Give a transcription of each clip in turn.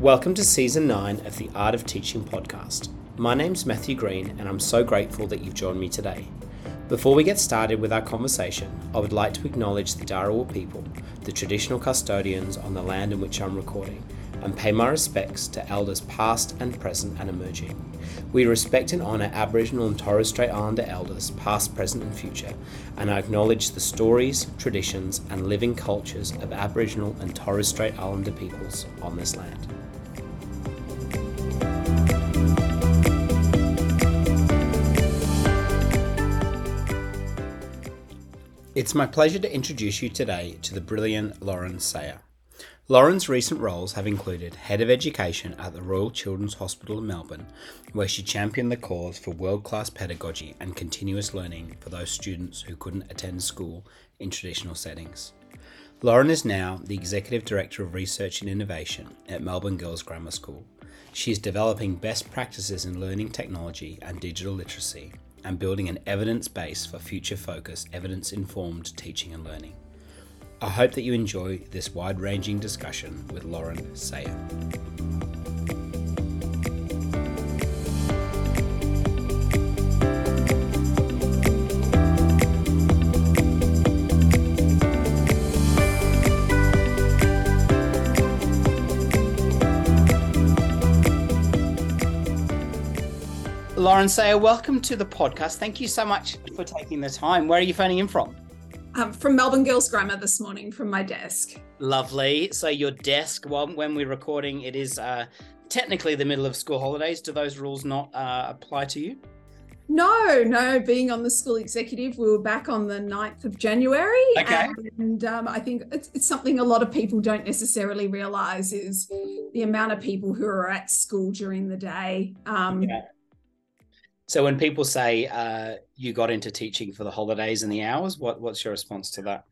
Welcome to season 9 of the Art of Teaching podcast. My name's Matthew Green, and I'm so grateful that you've joined me today. Before we get started with our conversation, I would like to acknowledge the Dharawal people, the traditional custodians on the land in which I'm recording, and pay my respects to elders past and present and emerging. We respect and honour Aboriginal and Torres Strait Islander elders, past, present, and future, and I acknowledge the stories, traditions, and living cultures of Aboriginal and Torres Strait Islander peoples on this land. It's my pleasure to introduce you today to the brilliant Lauren Sayer. Lauren's recent roles have included Head of Education at the Royal Children's Hospital in Melbourne, where she championed the cause for world class pedagogy and continuous learning for those students who couldn't attend school in traditional settings. Lauren is now the Executive Director of Research and Innovation at Melbourne Girls Grammar School. She is developing best practices in learning technology and digital literacy and building an evidence base for future focused, evidence informed teaching and learning. I hope that you enjoy this wide ranging discussion with Lauren Sayer. Lauren Sayer, welcome to the podcast. Thank you so much for taking the time. Where are you phoning in from? Um, from Melbourne Girls Grammar this morning from my desk. Lovely. So your desk, well, when we're recording, it is uh, technically the middle of school holidays. Do those rules not uh, apply to you? No, no. Being on the school executive, we were back on the 9th of January. Okay. And um, I think it's, it's, something a lot of people don't necessarily realize is the amount of people who are at school during the day. Um, yeah. So when people say uh, you got into teaching for the holidays and the hours, what what's your response to that?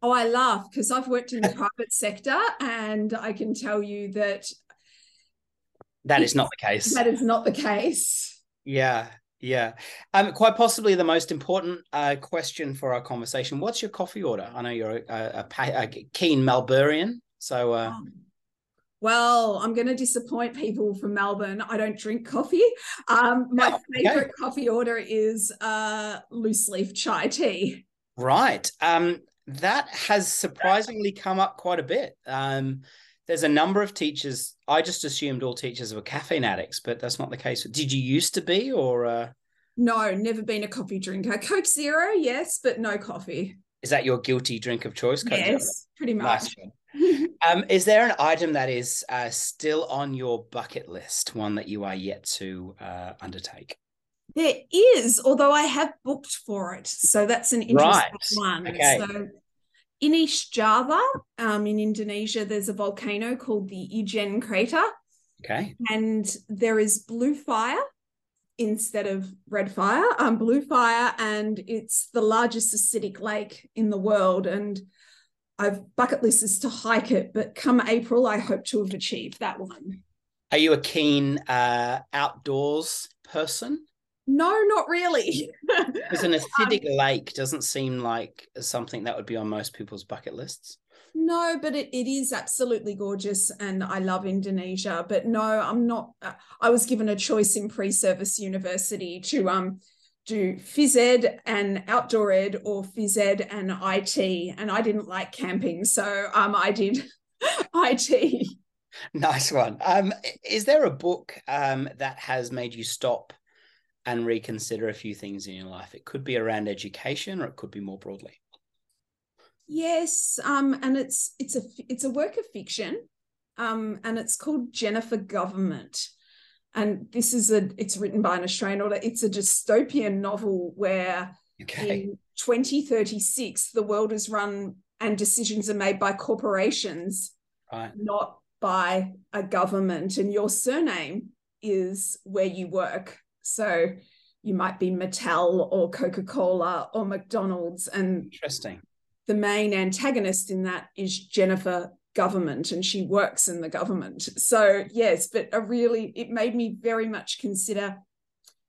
Oh, I laugh because I've worked in the private sector, and I can tell you that that is not the case. That is not the case. Yeah, yeah. Um, quite possibly the most important uh, question for our conversation. What's your coffee order? I know you're a, a, a keen Melburnian, so. Uh... Oh well, I'm going to disappoint people from Melbourne. I don't drink coffee. Um, my oh, favorite okay. coffee order is uh, loose leaf chai tea. Right. Um, that has surprisingly come up quite a bit. Um, there's a number of teachers. I just assumed all teachers were caffeine addicts, but that's not the case. Did you used to be, or? Uh... No, never been a coffee drinker. Coke Zero, yes, but no coffee. Is that your guilty drink of choice? Coke yes, Zero? pretty much. Nice um, is there an item that is uh, still on your bucket list, one that you are yet to uh, undertake? There is, although I have booked for it. So that's an interesting right. one. Okay. So in East Java, um, in Indonesia, there's a volcano called the Ijen crater. Okay. And there is blue fire instead of red fire, um, blue fire, and it's the largest acidic lake in the world. And I've bucket list is to hike it, but come April, I hope to have achieved that one. Are you a keen uh, outdoors person? No, not really. Because an acidic um, lake doesn't seem like something that would be on most people's bucket lists. No, but it, it is absolutely gorgeous and I love Indonesia. But no, I'm not. Uh, I was given a choice in pre service university to um do phys ed and outdoor ed or phys ed and IT. And I didn't like camping. So um, I did IT. Nice one. Um, is there a book um, that has made you stop and reconsider a few things in your life? It could be around education or it could be more broadly. Yes, um, and it's it's a it's a work of fiction, um, and it's called Jennifer Government and this is a it's written by an australian author. It's a dystopian novel where okay. in 2036 the world is run and decisions are made by corporations right. not by a government. And your surname is where you work. So you might be mattel or coca-cola or mcdonald's. And interesting. the main antagonist in that is jennifer government and she works in the government. So, yes, but a really, it made me very much consider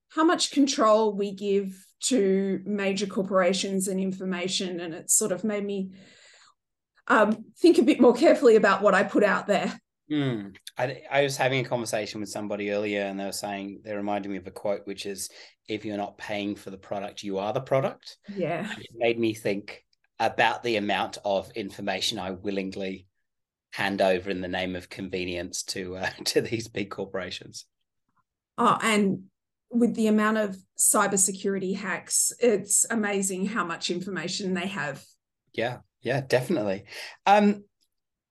how much control we give to major corporations and information. And it sort of made me um, think a bit more carefully about what I put out there. Mm. I, I was having a conversation with somebody earlier, and they were saying they reminded me of a quote, which is, "If you're not paying for the product, you are the product." Yeah, it made me think about the amount of information I willingly hand over in the name of convenience to uh, to these big corporations. Oh, and with the amount of cybersecurity hacks, it's amazing how much information they have. Yeah, yeah, definitely. Um,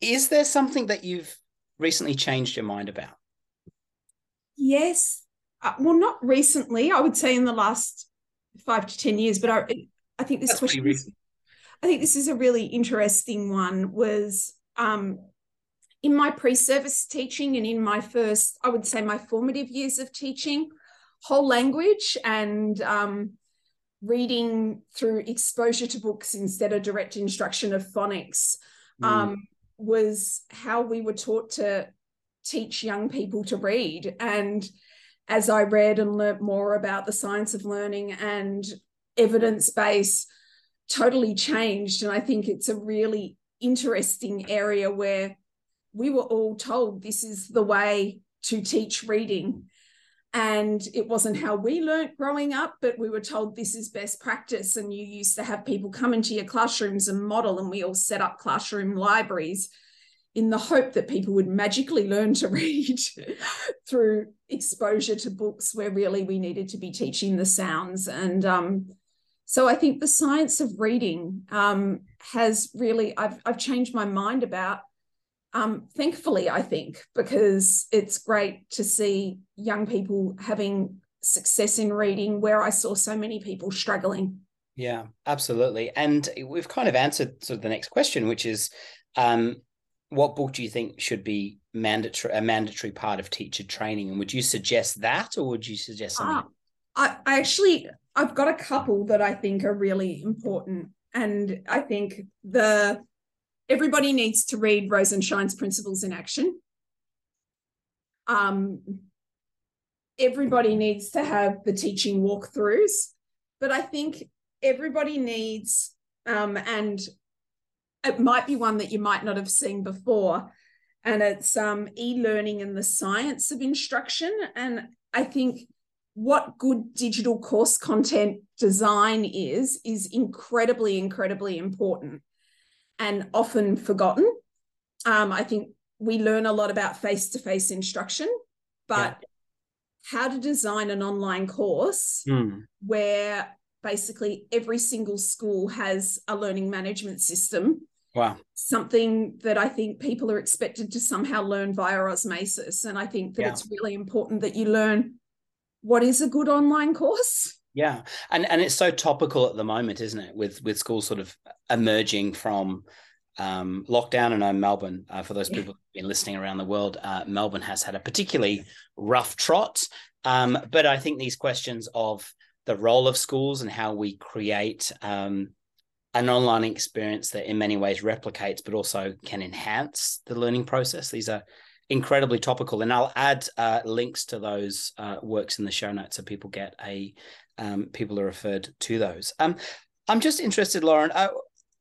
is there something that you've recently changed your mind about? Yes. Uh, well, not recently. I would say in the last five to ten years, but I, I think this That's question. Is, I think this is a really interesting one. Was um, in my pre-service teaching and in my first, I would say, my formative years of teaching, whole language and um, reading through exposure to books instead of direct instruction of phonics mm. um, was how we were taught to teach young people to read. And as I read and learnt more about the science of learning and evidence base, totally changed. And I think it's a really interesting area where we were all told this is the way to teach reading. And it wasn't how we learnt growing up, but we were told this is best practice. And you used to have people come into your classrooms and model, and we all set up classroom libraries in the hope that people would magically learn to read through exposure to books where really we needed to be teaching the sounds. And um, so I think the science of reading um, has really, I've, I've changed my mind about um, thankfully, I think, because it's great to see young people having success in reading where I saw so many people struggling. Yeah, absolutely. And we've kind of answered sort of the next question, which is um, what book do you think should be mandatory a mandatory part of teacher training? And would you suggest that or would you suggest something? Uh, I, I actually I've got a couple that I think are really important. And I think the everybody needs to read Rosenshine's Principles in Action. Um, everybody needs to have the teaching walkthroughs, but I think everybody needs, um, and it might be one that you might not have seen before, and it's um, e-learning and the science of instruction. And I think what good digital course content design is is incredibly, incredibly important and often forgotten. Um, I think we learn a lot about face to face instruction, but yeah. how to design an online course mm. where basically every single school has a learning management system. Wow. Something that I think people are expected to somehow learn via osmosis. And I think that yeah. it's really important that you learn what is a good online course yeah, and and it's so topical at the moment, isn't it? With with schools sort of emerging from um, lockdown. And I know Melbourne, uh, for those yeah. people who've been listening around the world, uh, Melbourne has had a particularly rough trot. Um, but I think these questions of the role of schools and how we create um, an online experience that in many ways replicates, but also can enhance the learning process. These are incredibly topical. And I'll add uh, links to those uh, works in the show notes so people get a um, people are referred to those. Um, I'm just interested, Lauren. Uh,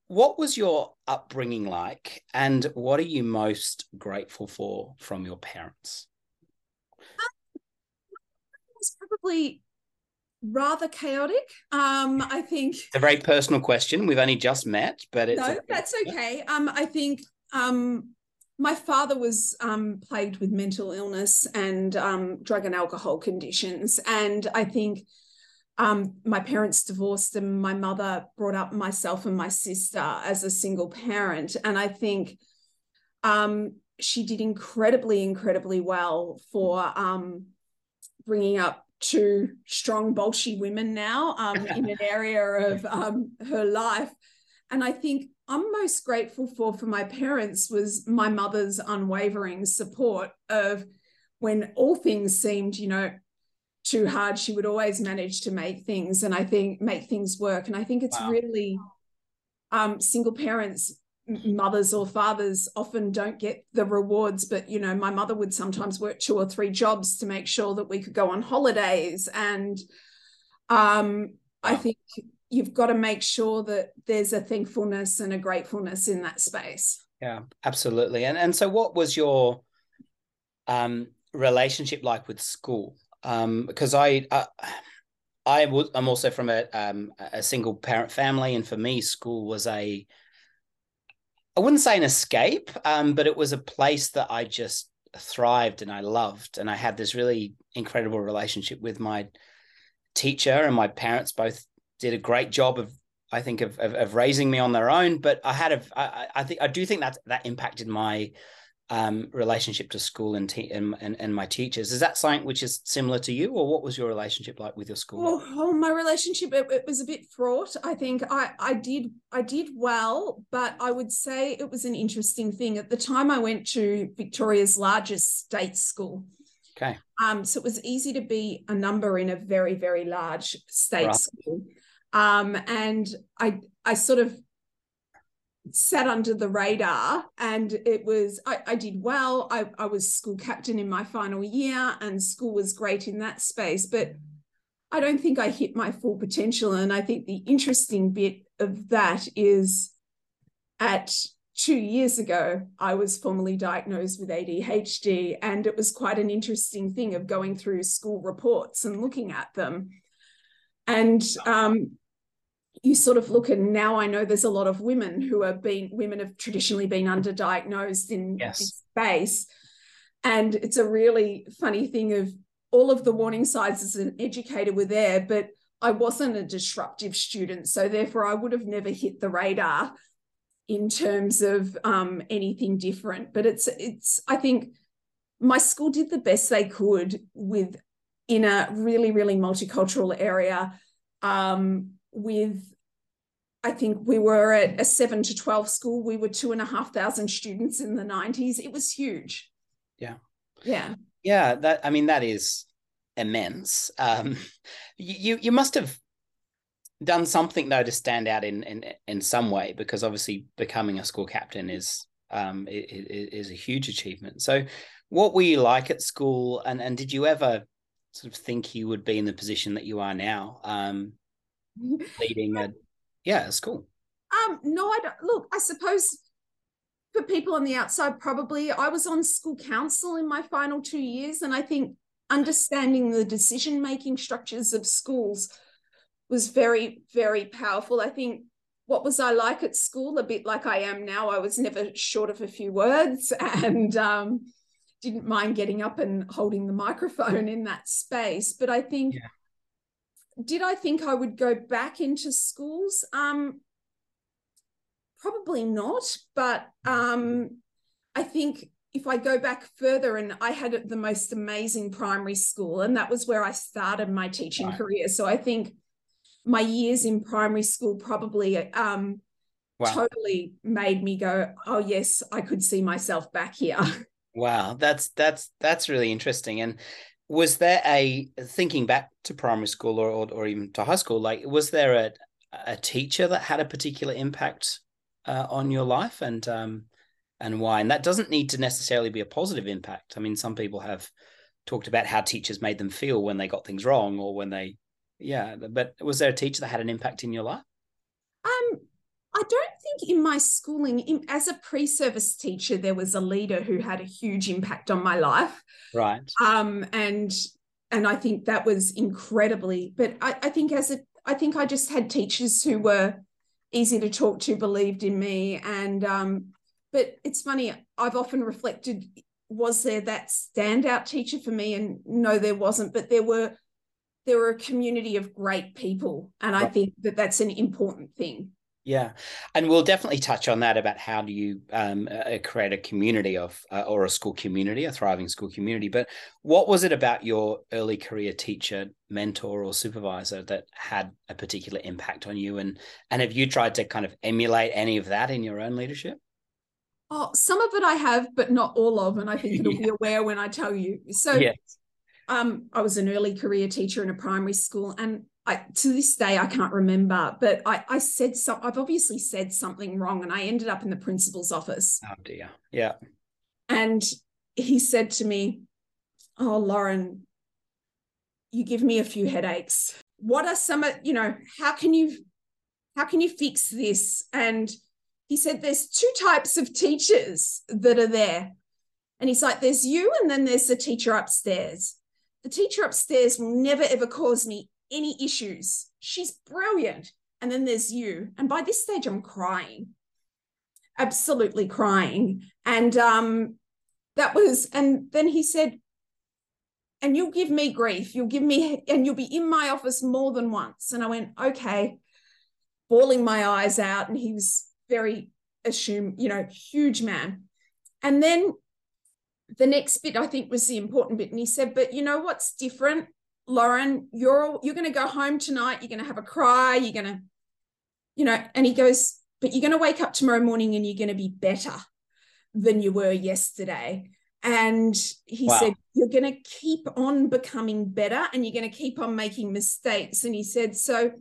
what was your upbringing like, and what are you most grateful for from your parents? It was probably rather chaotic. Um, I think it's a very personal question. We've only just met, but it's no, that's okay. Um, I think um, my father was um, plagued with mental illness and um, drug and alcohol conditions, and I think um, my parents divorced and my mother brought up myself and my sister as a single parent. And I think um, she did incredibly, incredibly well for um, bringing up two strong Bolshi women now um, in an area of um, her life. And I think I'm most grateful for for my parents was my mother's unwavering support of when all things seemed, you know, too hard she would always manage to make things and i think make things work. And i think it's wow. really um, single parents mothers or fathers often don't get the rewards but you know my mother would sometimes work two or three jobs to make sure that we could go on holidays. And um, i think you've got to make sure that there's a thankfulness and a gratefulness in that space. Yeah absolutely. And and so what was your um, relationship like with school? Um, because I, I I I'm also from a um, a single parent family, and for me, school was a I wouldn't say an escape, um, but it was a place that I just thrived and I loved, and I had this really incredible relationship with my teacher, and my parents both did a great job of I think of, of, of raising me on their own. But I had a I, I think I do think that that impacted my um, relationship to school and, te- and, and, and my teachers. Is that something which is similar to you, or what was your relationship like with your school? Oh, oh my relationship it, it, was a bit fraught. I think I I did I did well, but I would say it was an interesting thing. At the time, I went to Victoria's largest state school. Okay. Um, so it was easy to be a number in a very very large state right. school. Um, and I I sort of sat under the radar and it was I, I, did well. I, I was school captain in my final year and school was great in that space but i don't think i hit my full potential. And i think the interesting bit of that is at two years ago i was formally diagnosed with adhd and it was quite an interesting thing of going through school reports and looking at them. And um, you sort of look and now I know there's a lot of women who have been women have traditionally been underdiagnosed in yes. this space. And it's a really funny thing of all of the warning signs as an educator were there, but I wasn't a disruptive student. So therefore I would have never hit the radar in terms of um, anything different. But it's it's I think my school did the best they could with in a really, really multicultural area. Um, with I think we were at a seven to 12 school. We were two and a half thousand students in the 90s. It was huge. Yeah. Yeah. Yeah. That, I mean, that is immense. Um, you, you must have done something though to stand out in, in, in some way, because obviously becoming a school captain is, um, is a huge achievement. So what were you like at school? And, and did you ever sort of think you would be in the position that you are now? Um, leading a yeah it's cool. um no i don't look i suppose for people on the outside probably i was on school council in my final two years and i think understanding the decision making structures of schools was very very powerful. I think what was i like at school? A bit like i am now i was never short of a few words and um, didn't mind getting up and holding the microphone in that space. But i think yeah did I think I would go back into schools? Um, probably not, but um, I think if I go back further, and I had the most amazing primary school, and that was where I started my teaching career. So I think my years in primary school probably um, wow. totally made me go, "Oh yes, I could see myself back here." Wow, that's that's that's really interesting, and was there a thinking back to primary school or, or, or even to high school like was there a, a teacher that had a particular impact uh, on your life? And um, and why? And that doesn't need to necessarily be a positive impact. I mean some people have talked about how teachers made them feel when they got things wrong or when they yeah but was there a teacher that had an impact in your life? Um I don't think in my schooling, in, as a pre-service teacher, there was a leader who had a huge impact on my life. Right. Um, and and I think that was incredibly. But I, I think as a, I think I just had teachers who were easy to talk to, believed in me, and um. But it's funny. I've often reflected: was there that standout teacher for me? And no, there wasn't. But there were there were a community of great people, and right. I think that that's an important thing. Yeah, and we'll definitely touch on that about how do you um, uh, create a community of uh, or a school community, a thriving school community. But what was it about your early career teacher, mentor, or supervisor that had a particular impact on you? And and have you tried to kind of emulate any of that in your own leadership? Oh, some of it I have, but not all of, and I think it'll yeah. be aware when I tell you. So, yes. um, I was an early career teacher in a primary school, and I, to this day I can't remember, but I, I said some. I've obviously said something wrong, and I ended up in the principal's office. Oh dear, yeah. And he said to me, "Oh, Lauren, you give me a few headaches. What are some of you know? How can you, how can you fix this?" And he said, "There's two types of teachers that are there." And he's like, there's you, and then there's the teacher upstairs. The teacher upstairs will never ever cause me any issues. She's brilliant. And then there's you. And by this stage, I'm crying, absolutely crying. And um, that was, and then he said, and you'll give me grief. You'll give me, and you'll be in my office more than once. And I went, okay, bawling my eyes out. And he was very assume, you know, huge man. And then the next bit I think was the important bit. And he said, but you know what's different, Lauren? You're you're going to go home tonight. You're going to have a cry. You're going to, you know. And he goes, but you're going to wake up tomorrow morning and you're going to be better than you were yesterday. And he wow. said, You're going to keep on becoming better and you're going to keep on making mistakes. And he said, So,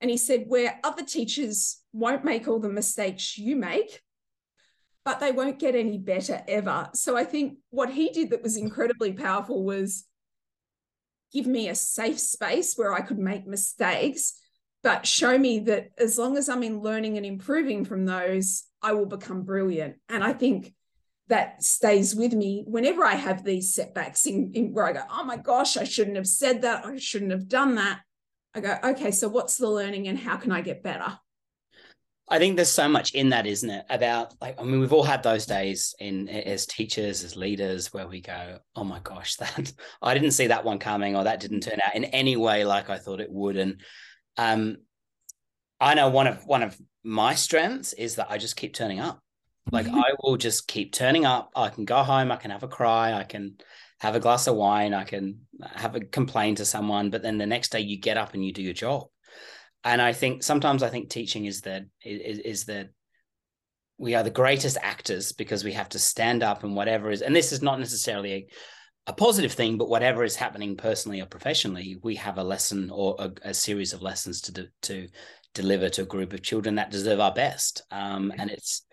and he said, Where other teachers won't make all the mistakes you make, but they won't get any better ever. So I think what he did that was incredibly powerful was give me a safe space where I could make mistakes, but show me that as long as I'm in learning and improving from those, I will become brilliant. And I think that stays with me whenever I have these setbacks in, in, where I go, oh my gosh, I shouldn't have said that. I shouldn't have done that. I go, okay, so what's the learning and how can I get better? I think there's so much in that, isn't it? About like, I mean, we've all had those days in as teachers, as leaders, where we go, "Oh my gosh, that I didn't see that one coming, or that didn't turn out in any way like I thought it would." And um, I know one of one of my strengths is that I just keep turning up. Like mm-hmm. I will just keep turning up. I can go home. I can have a cry. I can have a glass of wine. I can have a complain to someone. But then the next day, you get up and you do your job. And I think sometimes I think teaching is that is, is that we are the greatest actors because we have to stand up and whatever is. And this is not necessarily a, a positive thing, but whatever is happening personally or professionally, we have a lesson or a, a series of lessons to do, to deliver to a group of children that deserve our best. Um, and it's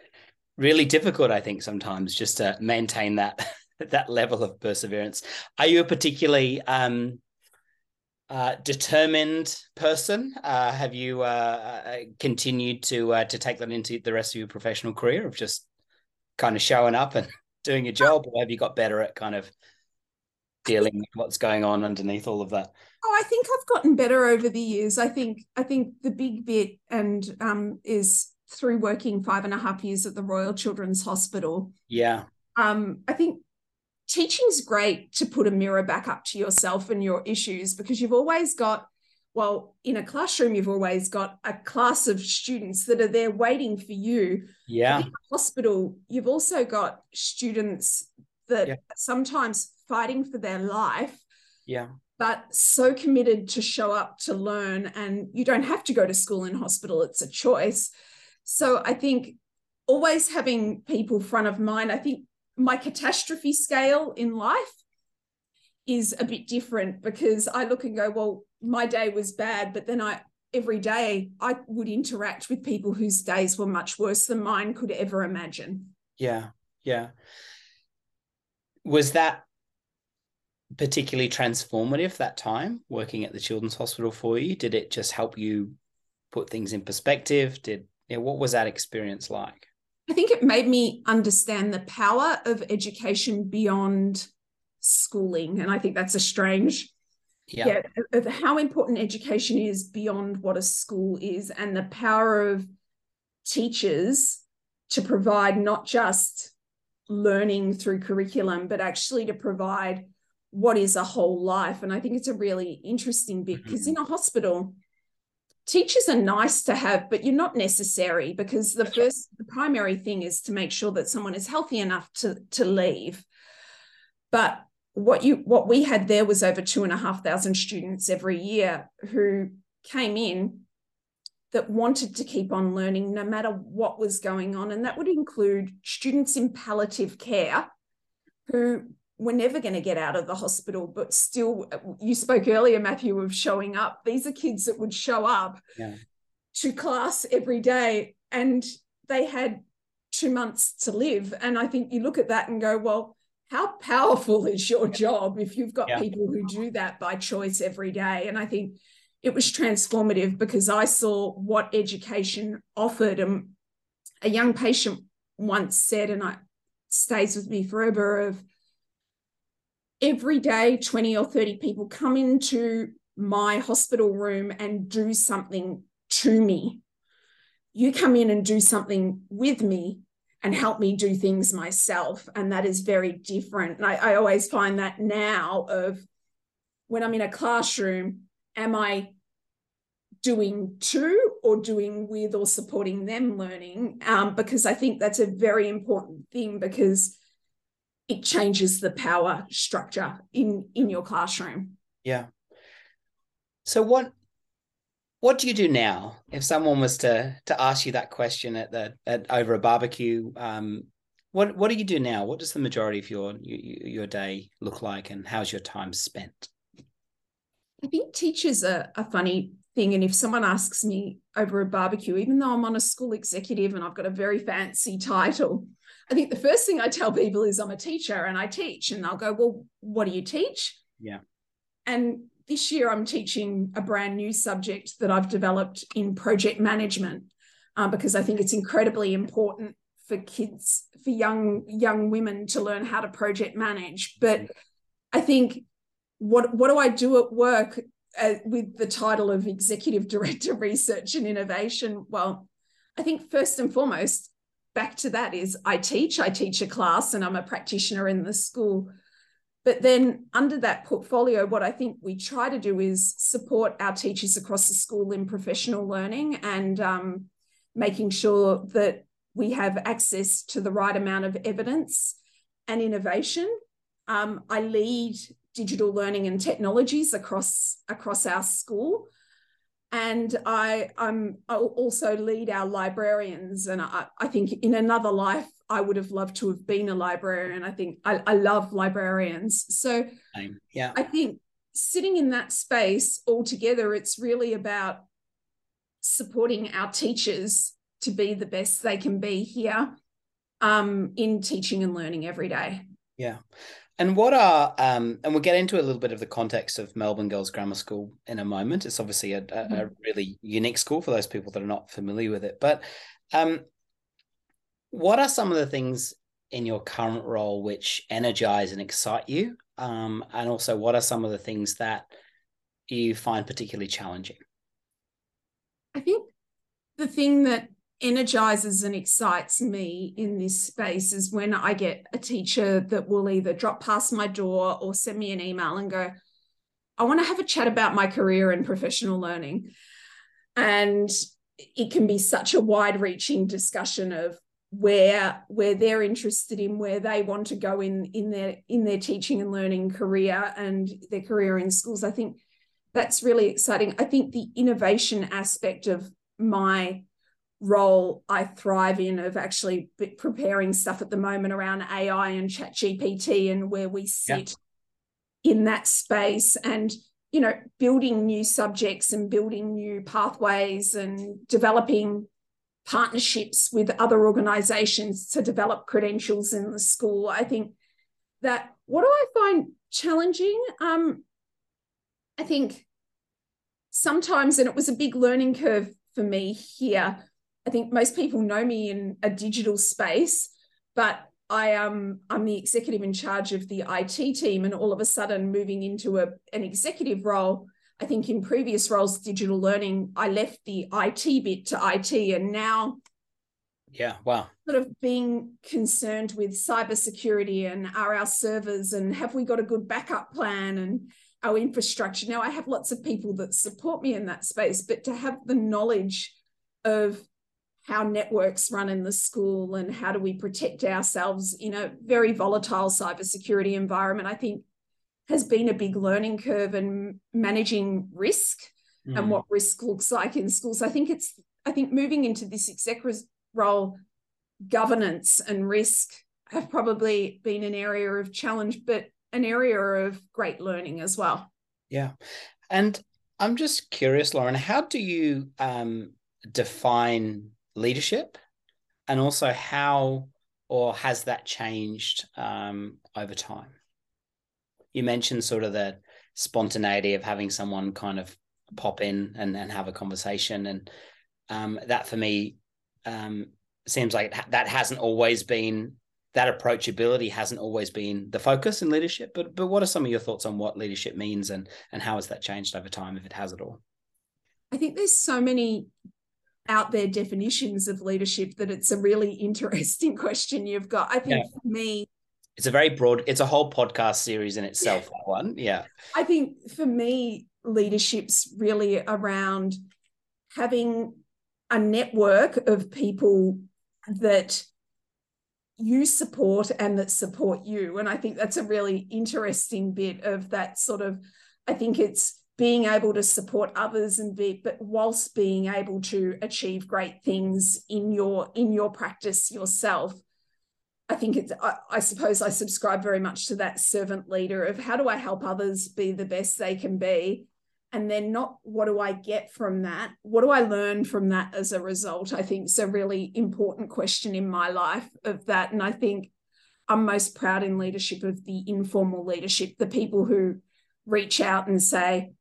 really difficult, I think, sometimes just to maintain that that level of perseverance. Are you a particularly um, uh, determined person? Uh, have you uh, uh continued to uh, to take that into the rest of your professional career of just kind of showing up and doing your job, or have you got better at kind of dealing with what's going on underneath all of that? Oh, I think I've gotten better over the years. I think I think the big bit and um, is through working five and a half years at the Royal Children's Hospital. Yeah. Um, I think teaching's great to put a mirror back up to yourself and your issues because you've always got well in a classroom you've always got a class of students that are there waiting for you. Yeah. In hospital you've also got students that yeah. sometimes fighting for their life yeah. but so committed to show up to learn and you don't have to go to school in hospital it's a choice. So i think always having people front of mind i think my catastrophe scale in life is a bit different because I look and go, well, my day was bad, but then I every day I would interact with people whose days were much worse than mine could ever imagine. Yeah. Yeah. Was that particularly transformative that time working at the children's hospital for you? Did it just help you put things in perspective? Did yeah, what was that experience like? I think it made me understand the power of education beyond schooling. And I think that's a strange, yeah, yeah of how important education is beyond what a school is and the power of teachers to provide not just learning through curriculum, but actually to provide what is a whole life. And I think it's a really interesting bit because mm-hmm. in a hospital, teachers are nice to have but you're not necessary because the first the primary thing is to make sure that someone is healthy enough to to leave. But what you what we had there was over two and a half thousand students every year who came in that wanted to keep on learning no matter what was going on. And that would include students in palliative care who we're never going to get out of the hospital, but still, you spoke earlier, Matthew, of showing up. These are kids that would show up yeah. to class every day and they had two months to live. And I think you look at that and go, well, how powerful is your job if you've got yeah. people who do that by choice every day? And I think it was transformative because I saw what education offered. And a young patient once said, and I, stays with me forever of every day 20 or 30 people come into my hospital room and do something to me. You come in and do something with me and help me do things myself and that is very different. And I, I always find that now of when i'm in a classroom am i doing to or doing with or supporting them learning? Um, because i think that's a very important thing because it changes the power structure in in your classroom. Yeah. So what what do you do now if someone was to to ask you that question at the at over a barbecue? Um, what what do you do now? What does the majority of your your, your day look like and how's your time spent? I think teachers are a funny thing and if someone asks me over a barbecue even though i'm on a school executive and i've got a very fancy title i think the first thing i tell people is i'm a teacher and i teach and they'll go well what do you teach yeah and this year I'm teaching a brand new subject that I've developed in project management uh, because I think it's incredibly important for kids, for young young women to learn how to project manage. But I think what what do I do at work uh, with the title of executive director research and innovation? Well, I think first and foremost, back to that is I teach. I teach a class, and I'm a practitioner in the school. But then under that portfolio, what I think we try to do is support our teachers across the school in professional learning and um, making sure that we have access to the right amount of evidence and innovation. Um, I lead digital learning and technologies across across our school, and I I'm I also lead our librarians. And I, I think in another life I would have loved to have been a librarian. I think I, I love librarians. So yeah, I think sitting in that space altogether, it's really about supporting our teachers to be the best they can be here um, in teaching and learning every day. Yeah. And what are um, and we'll get into a little bit of the context of Melbourne Girls Grammar School in a moment. It's obviously a, a, mm-hmm. a really unique school for those people that are not familiar with it. But um, what are some of the things in your current role which energize and excite you? Um, and also, what are some of the things that you find particularly challenging? I think the thing that energizes and excites me in this space is when I get a teacher that will either drop past my door or send me an email and go, I want to have a chat about my career and professional learning. And it can be such a wide reaching discussion of where where they're interested in where they want to go in in their in their teaching and learning career and their career in schools i think that's really exciting i think the innovation aspect of my role i thrive in of actually preparing stuff at the moment around ai and chat gpt and where we sit yeah. in that space and you know building new subjects and building new pathways and developing partnerships with other organizations to develop credentials in the school. I think that what do I find challenging? Um, I think sometimes, and it was a big learning curve for me here. I think most people know me in a digital space, but I am um, I'm the executive in charge of the IT team, and all of a sudden moving into a, an executive role I think in previous roles, digital learning, I left the IT bit to IT, and now, yeah, wow, sort of being concerned with cybersecurity and are our servers and have we got a good backup plan and our infrastructure. Now I have lots of people that support me in that space, but to have the knowledge of how networks run in the school and how do we protect ourselves in a very volatile cybersecurity environment, I think has been a big learning curve and managing risk mm. and what risk looks like in schools. I think it's I think moving into this exec role, governance and risk have probably been an area of challenge, but an area of great learning as well. Yeah. And I'm just curious, Lauren, how do you um, define leadership? And also, how or has that changed um, over time? you mentioned sort of the spontaneity of having someone kind of pop in and, and have a conversation and um, that for me um, seems like that hasn't always been that approachability hasn't always been the focus in leadership. But but what are some of your thoughts on what leadership means and and how has that changed over time, if it has at all? I think there's so many out there definitions of leadership that it's a really interesting question you've got. I think yeah. for me, it's a very broad, it's a whole podcast series in itself, that one. Yeah. I think for me, leadership's really around having a network of people that you support and that support you. And I think that's a really interesting bit of that sort of, I think it's being able to support others and be but whilst being able to achieve great things in your in your practice yourself i think it's I, I, suppose i subscribe very much to that servant leader of how do i help others be the best they can be? And then not what do i get from that? What do i learn from that as a result? I think is a really important question in my life of that. And i think i'm most proud in leadership of the informal leadership the people who reach out and say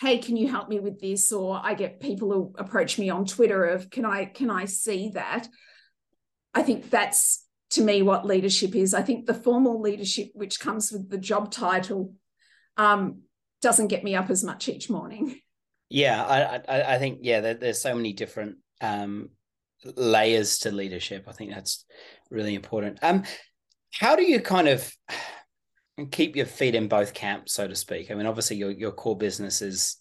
hey can you help me with this? Or i get people who approach me on twitter of can i can i see that? I think that's to me what leadership is. I think the formal leadership which comes with the job title um, doesn't get me up as much each morning. Yeah i i, I think yeah there, there's so many different um, layers to leadership. I think that's really important. Um how do you kind of and keep your feet in both camps, so to speak. I mean, obviously, your your core business is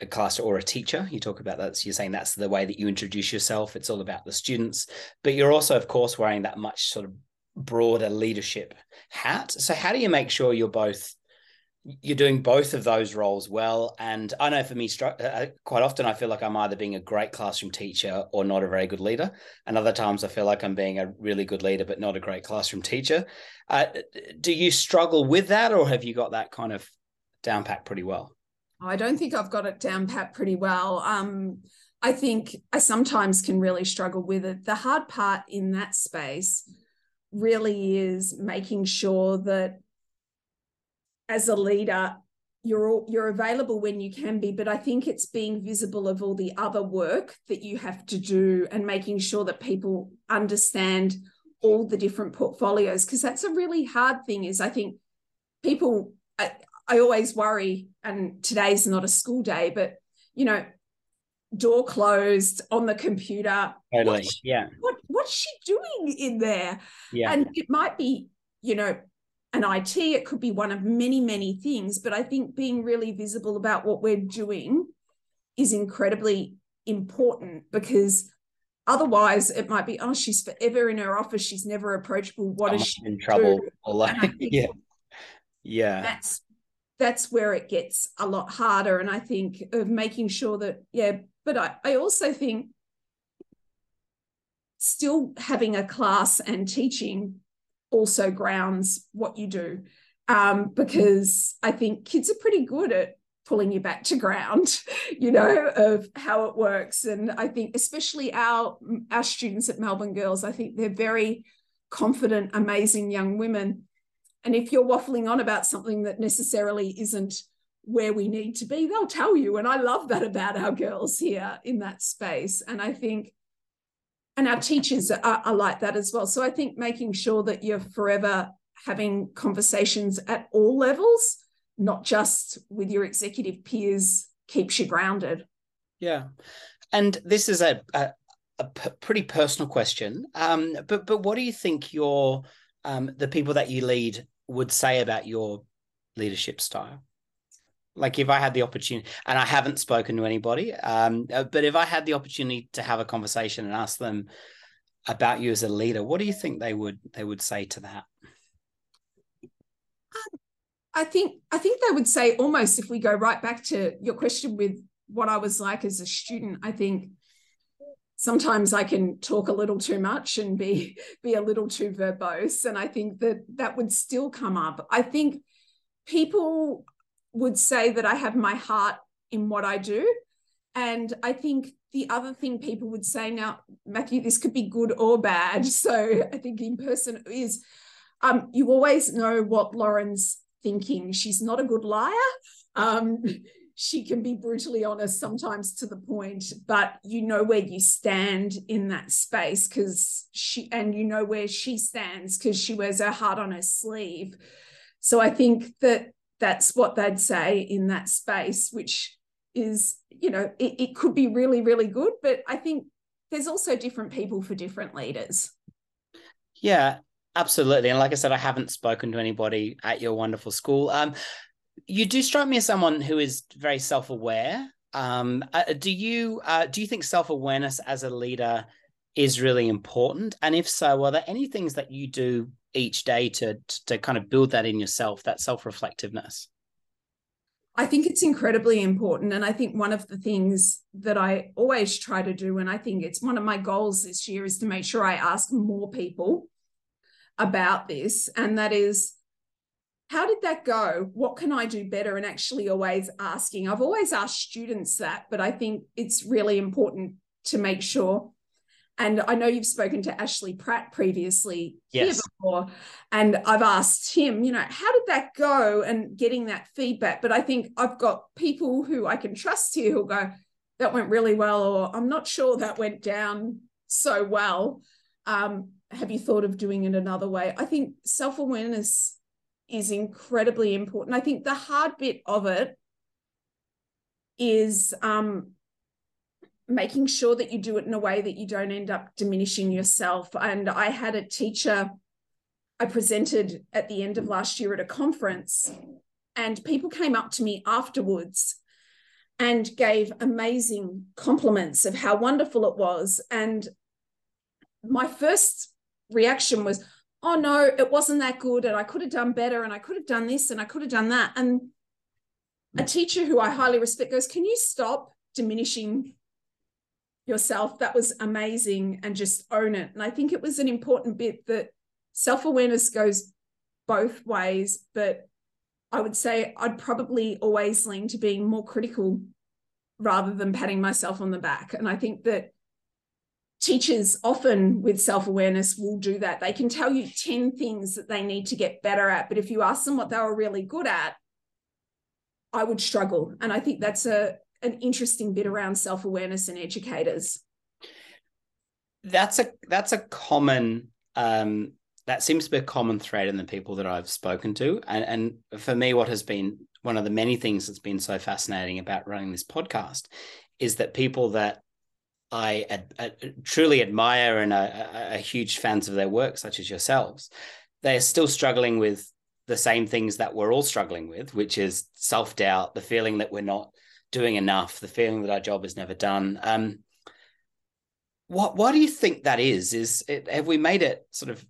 a class or a teacher. You talk about that. So you're saying that's the way that you introduce yourself. It's all about the students, but you're also, of course, wearing that much sort of broader leadership hat. So how do you make sure you're both you're doing both of those roles well. And I know for me, uh, uh, quite often I feel like I'm either being a great classroom teacher or not a very good leader. And other times I feel like I'm being a really good leader, but not a great classroom teacher. Uh, do you struggle with that, or have you got that kind of down pat pretty well? I don't think I've got it down pat pretty well. Um, I think I sometimes can really struggle with it. The hard part in that space really is making sure that as a leader you're you're available when you can be but i think it's being visible of all the other work that you have to do and making sure that people understand all the different portfolios because that's a really hard thing is i think people I, I always worry and today's not a school day but you know door closed on the computer. Totally what's, yeah. what what's she doing in there? Yeah. And it might be you know an IT, it could be one of many, many things. But I think being really visible about what we're doing is incredibly important because otherwise it might be, oh, she's forever in her office, she's never approachable. What What is she in trouble? Or like, yeah. Yeah. That's that's where it gets a lot harder. And I think of making sure that, yeah, but I, I also think still having a class and teaching also grounds what you do. Um, because I think kids are pretty good at pulling you back to ground, you know, of how it works. And I think especially our our students at Melbourne Girls, I think they're very confident, amazing young women. And if you're waffling on about something that necessarily isn't where we need to be, they'll tell you. And I love that about our girls here in that space. And I think and our teachers are, are like that as well. So I think making sure that you're forever having conversations at all levels, not just with your executive peers, keeps you grounded. Yeah, and this is a, a, a p- pretty personal question. Um, but but what do you think your um, the people that you lead would say about your leadership style? Like if i had the opportunity and i haven't spoken to anybody um, uh, but if i had the opportunity to have a conversation and ask them about you as a leader what do you think they would they would say to that? Um, i think i think they would say almost if we go right back to your question with what i was like as a student i think sometimes i can talk a little too much and be be a little too verbose and i think that that would still come up. I think people would say that I have my heart in what I do. And I think the other thing people would say now, Matthew, this could be good or bad. So I think in person is um, you always know what Lauren's thinking. She's not a good liar. Um, she can be brutally honest sometimes to the point but you know where you stand in that space because she and you know where she stands because she wears her heart on her sleeve so i think that that's what they'd say in that space which is you know it, it could be really really good but i think there's also different people for different leaders yeah absolutely and like i said i haven't spoken to anybody at your wonderful school um you do strike me as someone who is very self-aware. Um, uh, do you uh, do you think self-awareness as a leader is really important? And if so, are there any things that you do each day to to kind of build that in yourself, that self-reflectiveness? I think it's incredibly important. And I think one of the things that I always try to do, and I think it's one of my goals this year, is to make sure I ask more people about this. And that is how did that go? What can I do better? And actually, always asking. I've always asked students that, but I think it's really important to make sure. And I know you've spoken to Ashley Pratt previously yes. here before, and I've asked him, you know, how did that go and getting that feedback? But I think I've got people who I can trust here who'll go, that went really well, or I'm not sure that went down so well. Um, have you thought of doing it another way? I think self awareness is incredibly important. I think the hard bit of it is um, making sure that you do it in a way that you don't end up diminishing yourself. And I had a teacher, I presented at the end of last year at a conference, and people came up to me afterwards and gave amazing compliments of how wonderful it was. And my first reaction was, oh no, it wasn't that good, and I could have done better, and I could have done this, and I could have done that. And a teacher who I highly respect goes, Can you stop diminishing yourself? That was amazing, and just own it. And I think it was an important bit that self awareness goes both ways, but I would say I'd probably always lean to being more critical rather than patting myself on the back. And I think that teachers often with self-awareness will do that they can tell you 10 things that they need to get better at but if you ask them what they were really good at i would struggle and i think that's a an interesting bit around self-awareness and educators that's a that's a common um that seems to be a common thread in the people that I've spoken to. And, and for me, what has been one of the many things that's been so fascinating about running this podcast is that people that I ad, ad, truly admire and are, are, huge fans of their work, such as yourselves, they are still struggling with the same things that we're all struggling with, which is self doubt, the feeling that we're not doing enough, the feeling that our job is never done. Um, what why do you think that is? Is it, have we made it sort of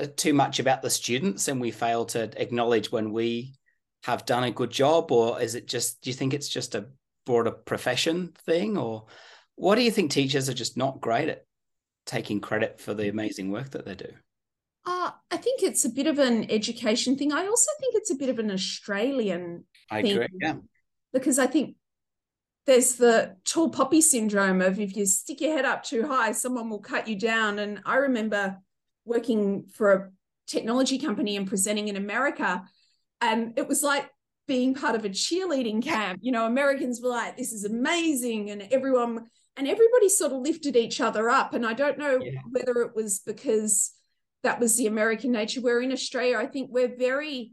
uh, too much about the students and we fail to acknowledge when we have done a good job, or is it just? Do you think it's just a broader profession thing, or what do you think teachers are just not great at taking credit for the amazing work that they do? Uh, I think it's a bit of an education thing. I also think it's a bit of an Australian I thing. Agree, yeah. Because I think there's the tall poppy syndrome of if you stick your head up too high, someone will cut you down. And I remember working for a technology company and presenting in America. And it was like being part of a cheerleading camp. You know, Americans were like, this is amazing. And everyone and everybody sort of lifted each other up. And I don't know yeah. whether it was because that was the American nature. Where in Australia, I think we're very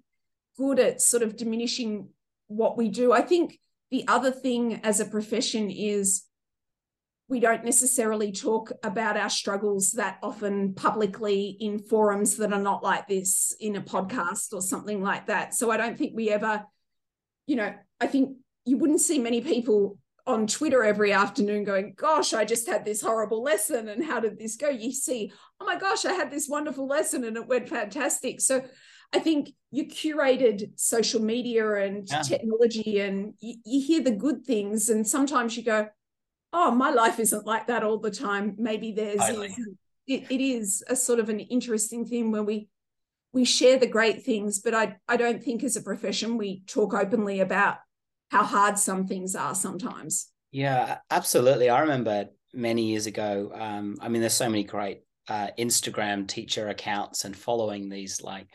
good at sort of diminishing what we do. I think the other thing as a profession is we don't necessarily talk about our struggles that often publicly in forums that are not like this in a podcast or something like that. So I don't think we ever, you know, I think you wouldn't see many people on Twitter every afternoon going, Gosh, I just had this horrible lesson. And how did this go? You see, Oh my gosh, I had this wonderful lesson and it went fantastic. So I think you curated social media and yeah. technology and you, you hear the good things. And sometimes you go, Oh, my life isn't like that all the time. Maybe there's it, it is a sort of an interesting thing where we we share the great things, but I, I don't think as a profession we talk openly about how hard some things are sometimes. Yeah, absolutely. I remember many years ago. Um, I mean, there's so many great uh, Instagram teacher accounts and following these like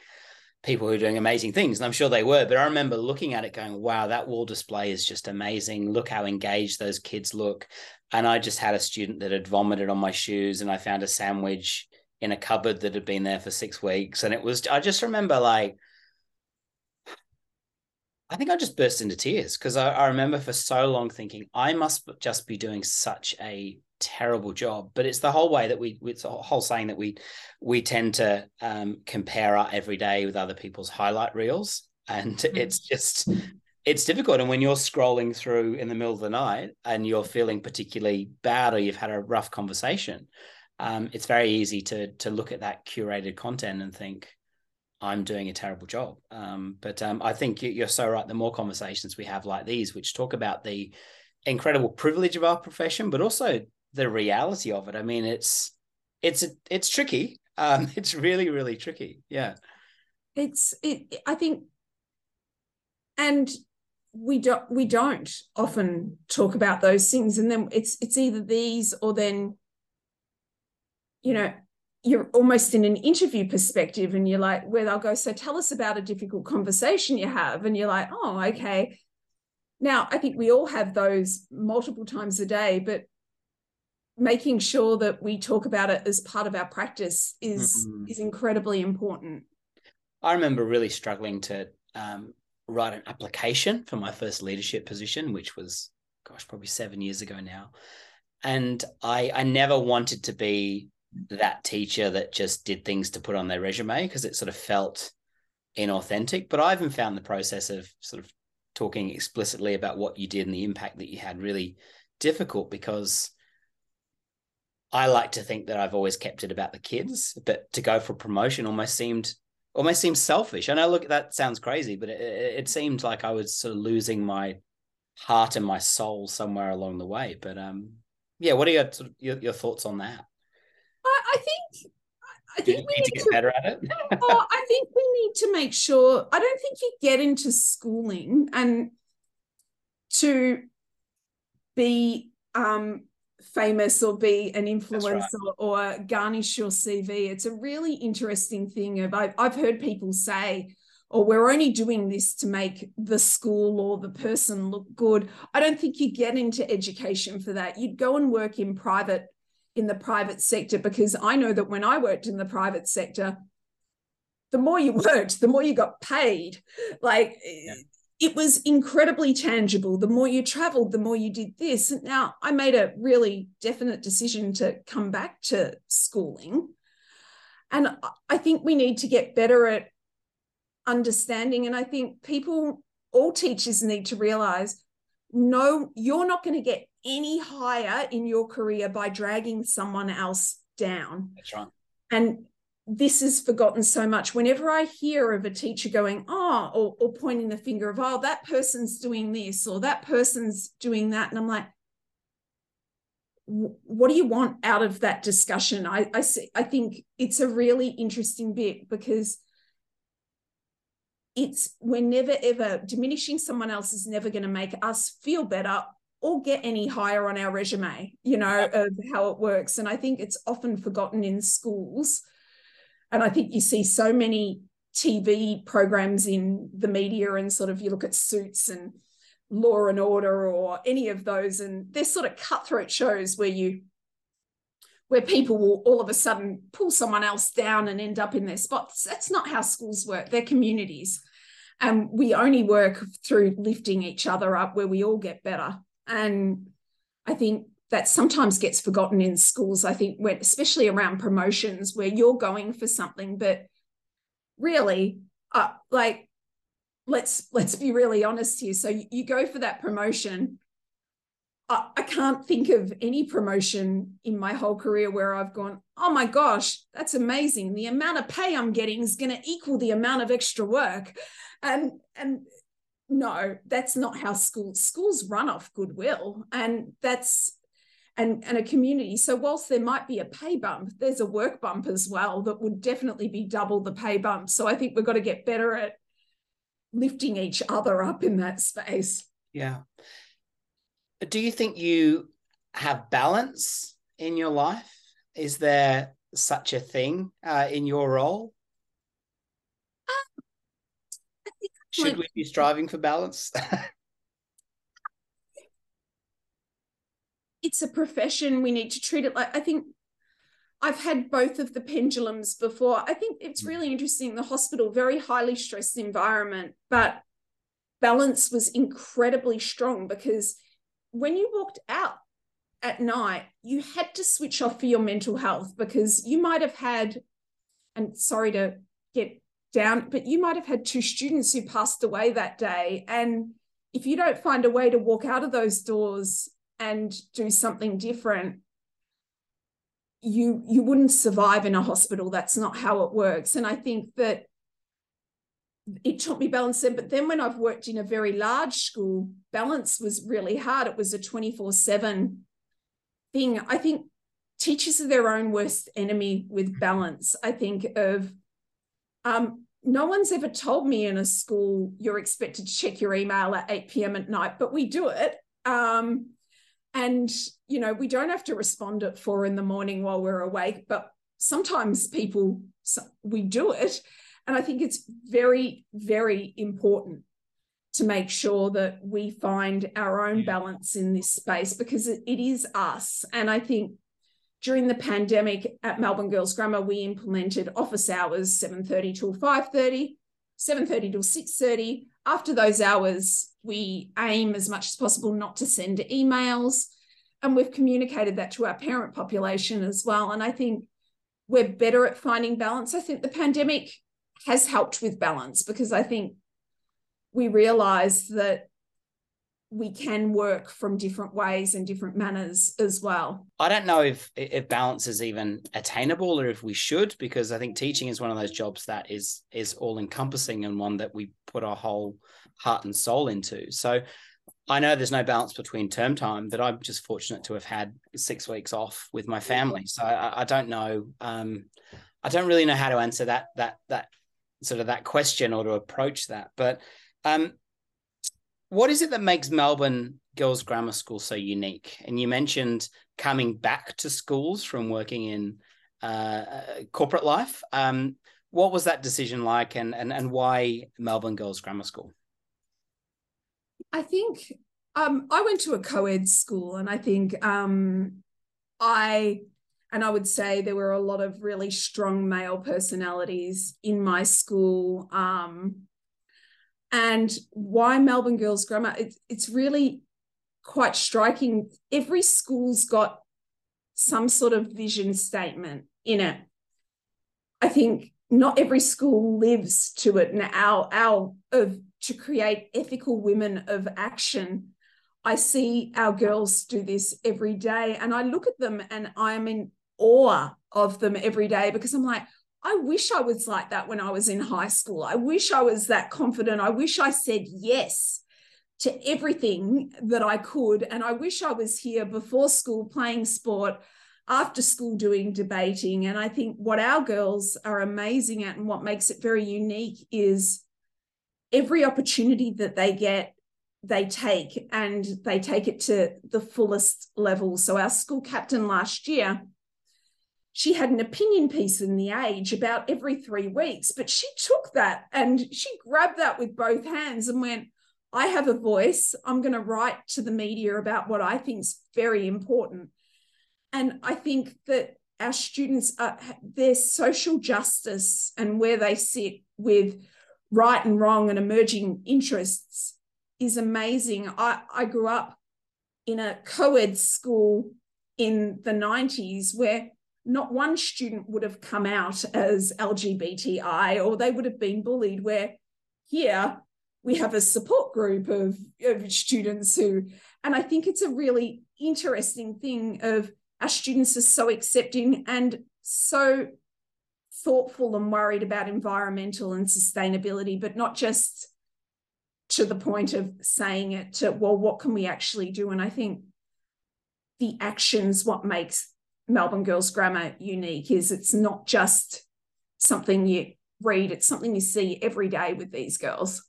people who are doing amazing things. And I'm sure they were, but I remember looking at it going, wow, that wall display is just amazing. Look how engaged those kids look. And I just had a student that had vomited on my shoes, and I found a sandwich in a cupboard that had been there for six weeks. And it was, I just remember like, I think I just burst into tears because I, I, remember for so long thinking I must just be doing such a terrible job. But it's the whole way that we it's a whole saying that we we tend to um, compare our everyday with other people's highlight reels, and mm-hmm. it's just it's difficult. And when you're scrolling through in the middle of the night and you're feeling particularly bad or you've had a rough conversation, um, it's very easy to to look at that curated content and think I'm doing a terrible job. Um, but um, I think you're so right. The more conversations we have like these, which talk about the incredible privilege of our profession, but also the reality of it. I mean, it's it's it's tricky. Um, it's really really tricky. Yeah, it's it. I think, and we don't we don't often talk about those things, and then it's it's either these or then, you know, you're almost in an interview perspective and you're like where they'll go so tell us about a difficult conversation you have and you're like oh okay now i think we all have those multiple times a day but making sure that we talk about it as part of our practice is mm-hmm. is incredibly important i remember really struggling to um, write an application for my first leadership position which was gosh probably seven years ago now and i i never wanted to be that teacher that just did things to put on their resume because it sort of felt inauthentic. But I even found the process of sort of talking explicitly about what you did and the impact that you had really difficult because I like to think that I've always kept it about the kids, but to go for promotion almost seemed almost seems selfish. I know, look, that sounds crazy, but it, it seemed like I was sort of losing my heart and my soul somewhere along the way. But um, yeah, what are your your, your thoughts on that? I, I think I think we need, to get to, better at it. oh, I think we need to make sure. I don't think you get into schooling and to be um, famous or be an influencer right. or, or, garnish your CV. It's a really interesting thing. Of I've, I've heard people say, "Or oh, we're only doing this to make the school or the person look good." I don't think you get into education for that. You'd go and work in private in the private sector because I know that when I worked in the private sector, the more you worked, the more you got paid. Like yeah. It was incredibly tangible. The more you traveled, the more you did this. Now I made a really definite decision to come back to schooling. And I think we need to get better at understanding. And I think people, all teachers need to realize no, you're not going to get any higher in your career by dragging someone else down. That's right. And this is forgotten so much. Whenever I hear of a teacher going, oh, or, or pointing the finger of, oh, that person's doing this or that person's doing that. And I'm like, what do you want out of that discussion? I, I see, I think it's a really interesting bit because it's we're never ever diminishing someone else is never going to make us feel better or get any higher on our resume you know of how it works and i think it's often forgotten in schools and i think you see so many tv programs in the media and sort of you look at suits and law and order or any of those and they're sort of cutthroat shows where you where people will all of a sudden pull someone else down and end up in their spots. That's not how schools work. They're communities. And we only work through lifting each other up where we all get better. And I think that sometimes gets forgotten in schools. I think when, especially around promotions where you're going for something, but really, uh, like, let's let's be really honest here. So you, you go for that promotion. I, I can't think of any promotion in my whole career where I've gone, oh my gosh, that's amazing. The amount of pay I'm getting is going to equal the amount of extra work and and no that's not how schools schools run off goodwill and that's and and a community. So whilst there might be a pay bump there's a work bump as well that would definitely be double the pay bump. So i think we've got to get better at lifting each other up in that space. Yeah. Do you think you have balance in your life? Is there such a thing uh, in your role? Should like, we be striving for balance? it's a profession. We need to treat it like I think I've had both of the pendulums before. I think it's mm. really interesting. The hospital, very highly stressed environment, but balance was incredibly strong because when you walked out at night, you had to switch off for your mental health because you might have had, and sorry to get down, but you might have had two students who passed away that day. And if you don't find a way to walk out of those doors and do something different, you you wouldn't survive in a hospital. That's not how it works. And i think that it taught me balance then but then when i've worked in a very large school balance was really hard. It was a 24 7 thing. I think teachers are their own worst enemy with balance. I think of um, no one's ever told me in a school you're expected to check your email at 8 p.m at night but we do it. Um, and you know we don't have to respond at four in the morning while we're awake but sometimes people we do it. And i think it's very very important to make sure that we find our own balance in this space because it, is us. And i think during the pandemic at melbourne girls grammar we implemented office hours 7.30 till 5.30 7.30 till 6.30 after those hours we aim as much as possible not to send emails. And we've communicated that to our parent population as well. And I think we're better at finding balance. I think the pandemic has helped with balance because I think we realize that we can work from different ways and different manners as well. I don't know if if balance is even attainable or if we should because I think teaching is one of those jobs that is is all encompassing and one that we put our whole heart and soul into. So I know there's no balance between term time, but I'm just fortunate to have had six weeks off with my family. So I, I don't know. Um, I don't really know how to answer that that that sort of that question or to approach that. But um, what is it that makes Melbourne Girls Grammar School so unique? And you mentioned coming back to schools from working in uh, corporate life. Um, what was that decision like, and and and why Melbourne Girls Grammar School? I think um, I went to a co-ed school, and I think um, I and I would say there were a lot of really strong male personalities in my school. Um, and why Melbourne Girls Grammar? It's it's really quite striking. Every school's got some sort of vision statement in it. I think not every school lives to it. And our our of to create ethical women of action. I see our girls do this every day, and I look at them and I'm in awe of them every day because I'm like, I wish I was like that when I was in high school. I wish I was that confident. I wish I said yes to everything that I could. And I wish I was here before school playing sport, after school doing debating. And I think what our girls are amazing at and what makes it very unique is every opportunity that they get, they take and they take it to the fullest level. So our school captain last year she had an opinion piece in the age about every three weeks but she took that and she grabbed that with both hands and went i have a voice. I'm going to write to the media about what i think is very important. And i think that our students are their social justice and where they sit with right and wrong and emerging interests is amazing. I, I grew up in a co-ed school in the 90s where not one student would have come out as LGBTI or they would have been bullied. Where here we have a support group of, of students who, and I think it's a really interesting thing of our students are so accepting and so thoughtful and worried about environmental and sustainability, but not just to the point of saying it to, well, what can we actually do? And I think the actions what makes Melbourne Girls Grammar unique is it's not just something you read, it's something you see every day with these girls.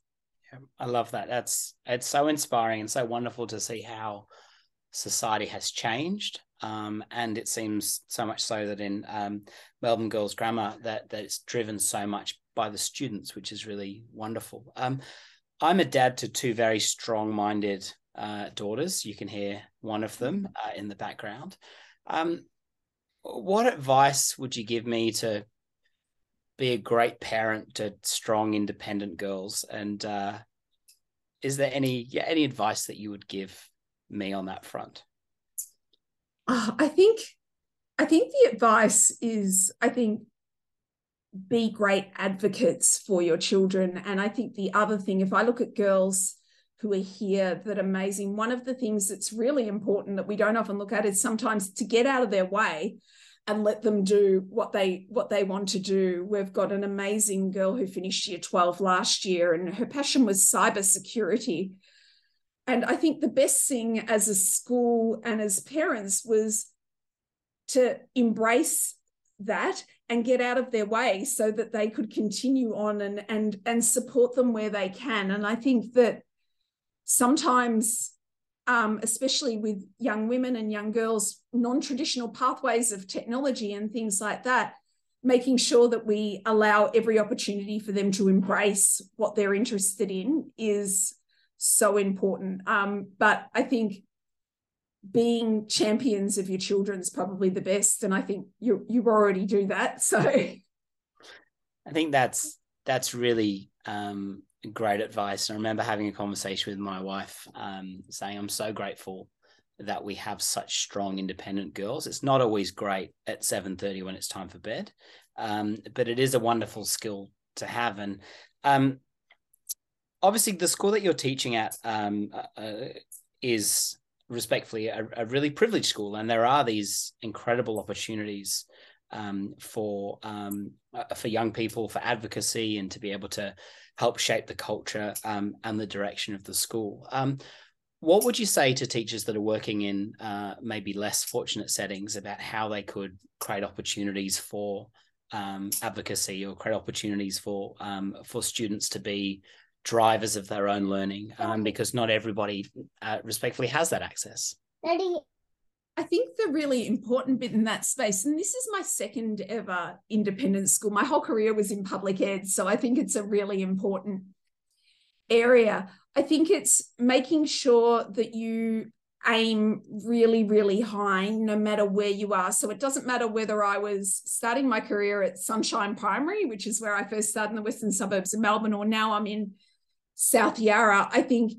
Yeah, I love that. That's it's so inspiring and so wonderful to see how society has changed. Um, and it seems so much so that in um, Melbourne Girls Grammar that that it's driven so much by the students, which is really wonderful. Um, I'm a dad to two very strong-minded uh, daughters. You can hear one of them uh, in the background. Um, what advice would you give me to be a great parent to strong, independent girls? And uh, is there any yeah, any advice that you would give me on that front? Uh, I think I think the advice is I think be great advocates for your children. And I think the other thing, if I look at girls who are here that are amazing, one of the things that's really important that we don't often look at is sometimes to get out of their way and let them do what they what they want to do. We've got an amazing girl who finished year 12 last year and her passion was cyber security. And I think the best thing as a school and as parents was to embrace that and get out of their way so that they could continue on and and and support them where they can and i think that sometimes um, especially with young women and young girls non-traditional pathways of technology and things like that making sure that we allow every opportunity for them to embrace what they're interested in is so important. Um, but i think being champions of your children is probably the best and i think you you already do that so. I think that's that's really um, great advice. I remember having a conversation with my wife um, saying i'm so grateful that we have such strong independent girls. It's not always great at 7.30 when it's time for bed um, but it is a wonderful skill to have. And um, obviously the school that you're teaching at um, uh, uh is respectfully a, a, really privileged school, and there are these incredible opportunities um, for um, uh, for young people for advocacy and to be able to help shape the culture um, and the direction of the school. Um, what would you say to teachers that are working in uh, maybe less fortunate settings about how they could create opportunities for um, advocacy or create opportunities for um, for students to be drivers of their own learning um, because not everybody uh, respectfully has that access. I think the really important bit in that space, and this is my second ever independent school, my whole career was in public ed. So I think it's a really important area. I think it's making sure that you aim really, really high no matter where you are. So it doesn't matter whether I was starting my career at Sunshine Primary, which is where I first started in the western suburbs of Melbourne, or now I'm in South Yarra, I think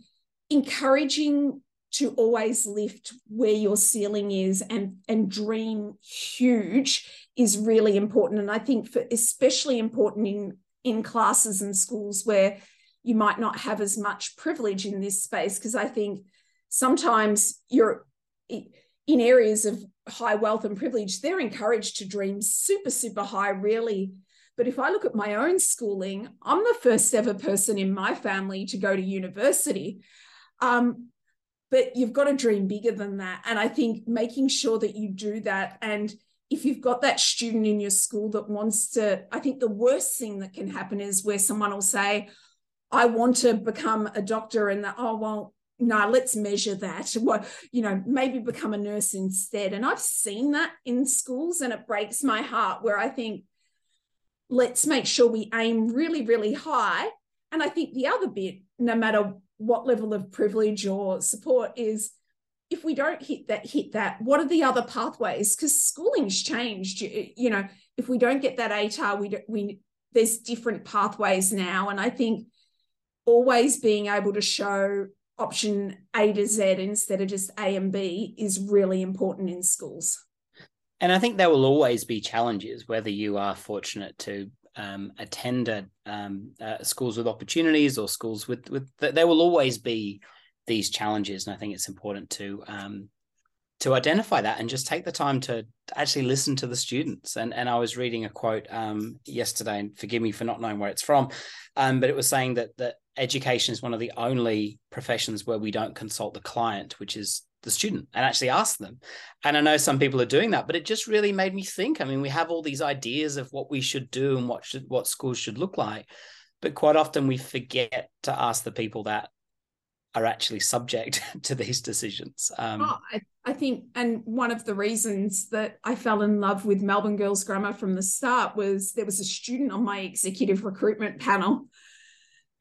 encouraging to always lift where your ceiling is and and dream huge is really important and i think for especially important in in classes and schools where you might not have as much privilege in this space because i think sometimes you're in areas of high wealth and privilege they're encouraged to dream super super high really but if I look at my own schooling, I'm the first ever person in my family to go to university. Um, but you've got to dream bigger than that. And I think making sure that you do that. And if you've got that student in your school that wants to, I think the worst thing that can happen is where someone will say, I want to become a doctor, and that, oh, well, no, let's measure that. Well, you know, maybe become a nurse instead. And I've seen that in schools, and it breaks my heart where I think let's make sure we aim really, really high. And I think the other bit, no matter what level of privilege or support, is if we don't hit that, hit that, what are the other pathways? Because schooling's changed. You, you, know, if we don't get that ATAR, we don't, we there's different pathways now. And I think always being able to show option A to Z instead of just A and B is really important in schools. And I think there will always be challenges, whether you are fortunate to um, attend a, um, uh, schools with opportunities or schools with with. There will always be these challenges, and I think it's important to um, to identify that and just take the time to actually listen to the students. And and I was reading a quote um, yesterday, and forgive me for not knowing where it's from, um, but it was saying that that education is one of the only professions where we don't consult the client, which is the student and actually ask them. And I know some people are doing that, but it just really made me think. I mean, we have all these ideas of what we should do and what should what schools should look like, but quite often we forget to ask the people that are actually subject to these decisions. Um, oh, I, I think, and one of the reasons that I fell in love with Melbourne Girls Grammar from the start was there was a student on my executive recruitment panel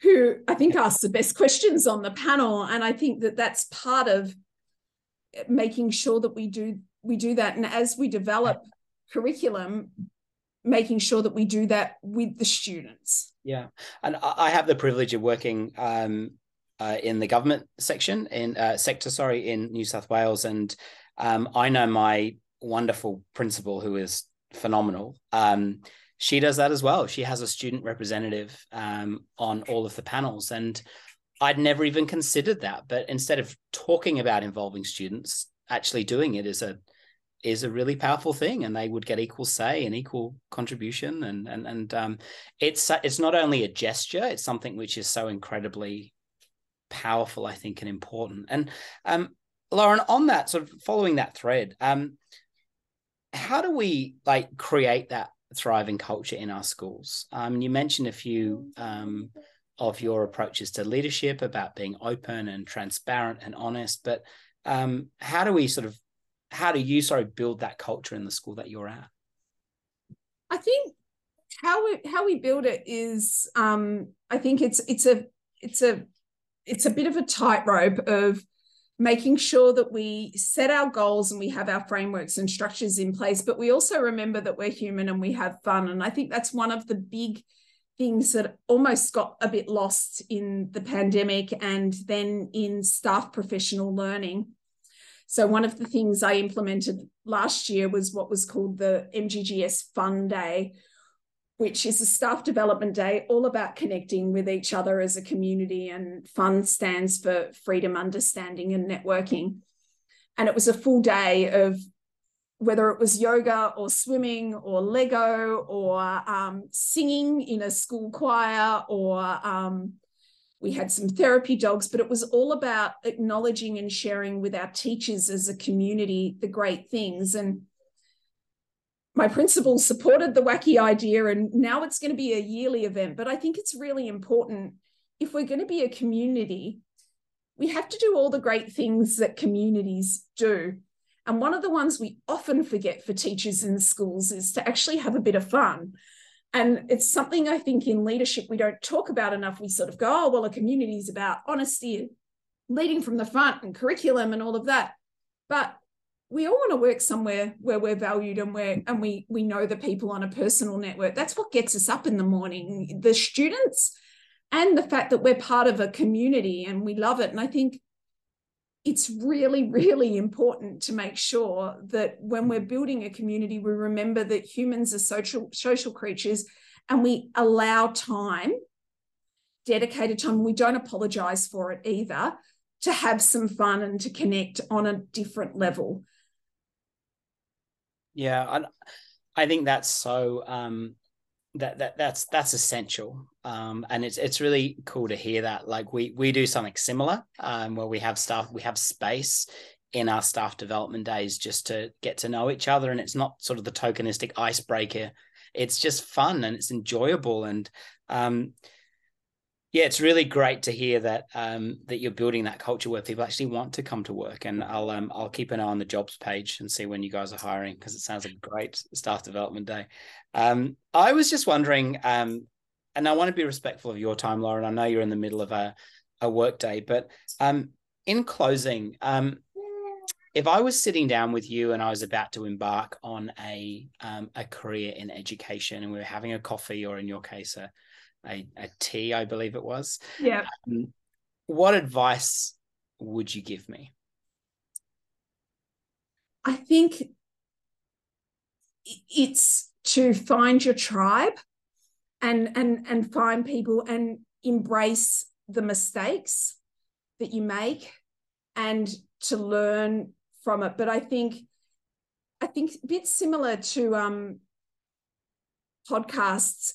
who I think asked the best questions on the panel, and I think that that's part of making sure that we do we do that, and as we develop curriculum, making sure that we do that with the students. Yeah, and I have the privilege of working um, uh, in the government section in uh, sector, sorry, in New South Wales, and um, I know my wonderful principal who is phenomenal. Um, she does that as well. She has a student representative um, on all of the panels, and I'd never even considered that. But instead of talking about involving students, actually doing it is a is a really powerful thing, and they would get equal say and equal contribution. And and and um, it's it's not only a gesture; it's something which is so incredibly powerful, I think, and important. And um, Lauren, on that sort of following that thread, um, how do we like create that thriving culture in our schools? Um, you mentioned a few um, of your approaches to leadership about being open and transparent and honest, but um, how do we sort of how do you sort of build that culture in the school that you're at? I think how we how we build it is um, I think it's it's a it's a it's a bit of a tightrope of making sure that we set our goals and we have our frameworks and structures in place but we also remember that we're human and we have fun and i think that's one of the big things that almost got a bit lost in the pandemic and then in staff professional learning so one of the things i implemented last year was what was called the mggs fun day which is a staff development day all about connecting with each other as a community. And FUN stands for freedom, understanding, and networking. And it was a full day of whether it was yoga or swimming or Lego or um, singing in a school choir or um, we had some therapy dogs, but it was all about acknowledging and sharing with our teachers as a community the great things. And my principal supported the wacky idea and now it's going to be a yearly event but i think it's really important if we're going to be a community we have to do all the great things that communities do and one of the ones we often forget for teachers in schools is to actually have a bit of fun. And it's something i think in leadership we don't talk about enough. We sort of go oh well a community is about honesty leading from the front and curriculum and all of that. But we all want to work somewhere where we're valued and where and we we know the people on a personal network. That's what gets us up in the morning the students and the fact that we're part of a community and we love it. And i think it's really really important to make sure that when we're building a community we remember that humans are social social creatures and we allow time dedicated time we don't apologize for it either to have some fun and to connect on a different level. Yeah, I, I think that's so um, that that that's that's essential, um, and it's it's really cool to hear that. Like we we do something similar um, where we have staff, we have space in our staff development days just to get to know each other, and it's not sort of the tokenistic icebreaker. It's just fun and it's enjoyable, and um, yeah, it's really great to hear that um, that you're building that culture where people actually want to come to work. And I'll um, I'll keep an eye on the jobs page and see when you guys are hiring because it sounds like a great staff development day. Um, I was just wondering, and I want to be respectful of your time, Lauren. I know you're in the middle of a a work day, but um, in closing, um, if I was sitting down with you and I was about to embark on a a career in education, and we were having a coffee, or in your case, a a, a tea, I believe it was. Yeah. Um, what advice would you give me? I think it's to find your tribe and and and find people and embrace the mistakes that you make and to learn from it but i think i think a bit similar to um podcasts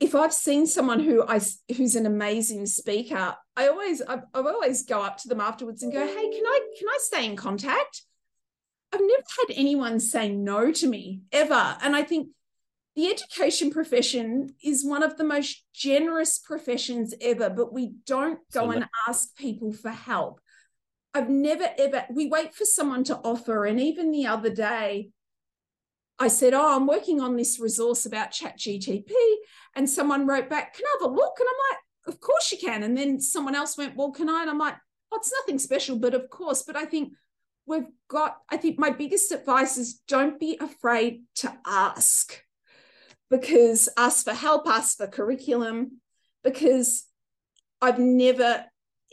if I've seen someone who I who's an amazing speaker, I always I've always go up to them afterwards and go, "Hey, can I can I stay in contact?" I've never had anyone say no to me ever, and I think the education profession is one of the most generous professions ever, but we don't go and ask people for help. I've never ever, we wait for someone to offer. And even the other day, I said, Oh, I'm working on this resource about ChatGTP. And someone wrote back, Can I have a look? And I'm like, Of course you can. And then someone else went, Well, can I? And I'm like, Oh, it's nothing special, but of course. But I think we've got, I think my biggest advice is don't be afraid to ask because ask for help, ask for curriculum, because I've never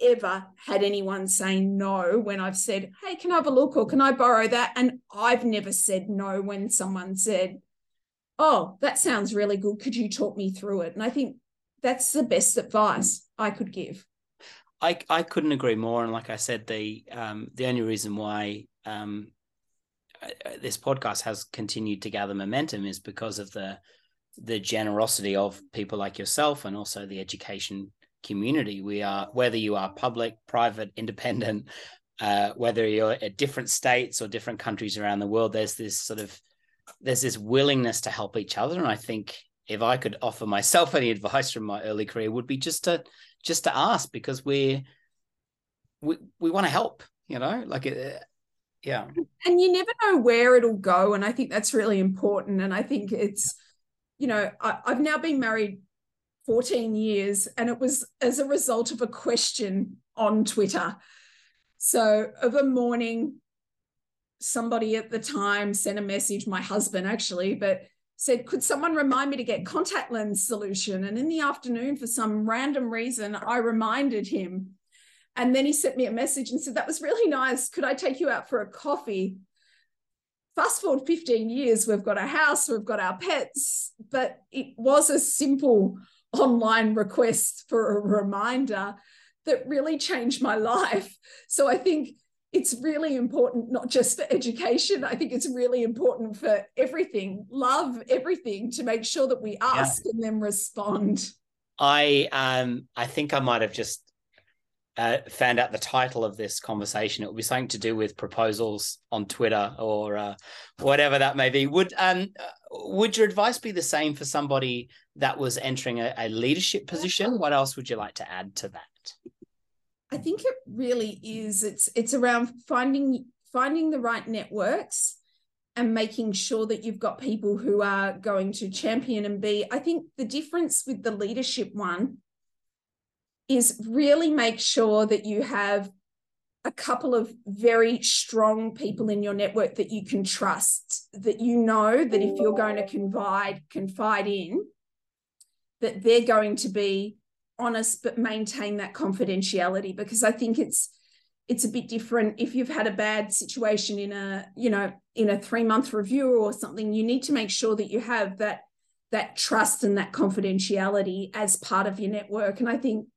ever had anyone say no when I've said, Hey, can I have a look or can I borrow that? And I've never said no when someone said, Oh, that sounds really good. Could you talk me through it? And I think that's the best advice I could give. I, I couldn't agree more. And like I said, the um, the only reason why um, this podcast has continued to gather momentum is because of the the generosity of people like yourself and also the education community. We are whether you are public, private, independent, uh, whether you're at different states or different countries around the world. There's this sort of there's this willingness to help each other, and I think if I could offer myself any advice from my early career, would be just to just to ask because we're we we want to help. You know, like uh, yeah. And you never know where it'll go, and I think that's really important. And I think it's you know, I, I've now been married 14 years, and it was as a result of a question on Twitter. So, of a morning, somebody at the time sent a message, my husband actually, but said, Could someone remind me to get contact lens solution? And in the afternoon, for some random reason, I reminded him. And then he sent me a message and said, That was really nice. Could I take you out for a coffee? Fast forward 15 years, we've got a house, we've got our pets, but it was a simple online request for a reminder that really changed my life. So I think it's really important, not just for education. I think it's really important for everything, love everything, to make sure that we ask yeah. and then respond. I um I think I might have just uh, found out the title of this conversation, it would be something to do with proposals on Twitter or uh, whatever that may be. Would um, would your advice be the same for somebody that was entering a, a leadership position? What else would you like to add to that? I think it really is. It's it's around finding finding the right networks and making sure that you've got people who are going to champion and be. I think the difference with the leadership one is really make sure that you have a couple of very strong people in your network that you can trust that you know that if you're going to confide confide in that they're going to be honest but maintain that confidentiality because i think it's it's a bit different if you've had a bad situation in a you know in a 3 month review or something you need to make sure that you have that that trust and that confidentiality as part of your network. And i think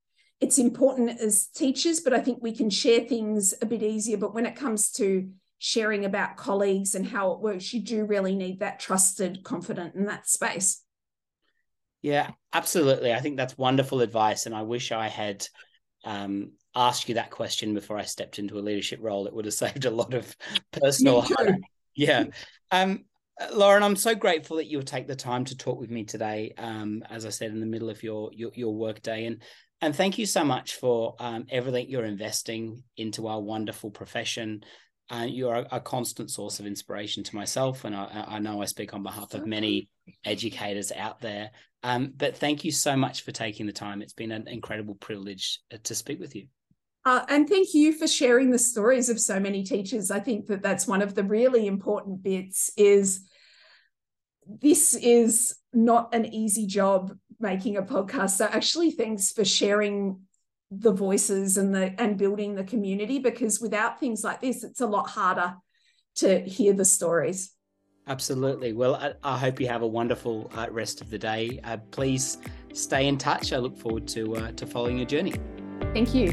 it's important as teachers, but I think we can share things a bit easier. But when it comes to sharing about colleagues and how it works, you do really need that trusted, confident in that space. Yeah, absolutely. I think that's wonderful advice. And I wish I had um, asked you that question before I stepped into a leadership role. It would have saved a lot of personal. yeah. Um, Lauren, I'm so grateful that you would take the time to talk with me today. Um, as I said, in the middle of your your, your work day, and and thank you so much for um, everything you're investing into our wonderful profession. Uh, you're a, a, constant source of inspiration to myself, and I, I, know I speak on behalf of many educators out there. Um, but thank you so much for taking the time. It's been an incredible privilege uh, to speak with you. Uh, and thank you for sharing the stories of so many teachers. I think that that's one of the really important bits. Is this is not an easy job making a podcast. So actually, thanks for sharing the voices and the and building the community because without things like this, it's a lot harder to hear the stories. Absolutely. Well, I, I hope you have a wonderful uh, rest of the day. Uh, please stay in touch. I look forward to uh, to following your journey. Thank you.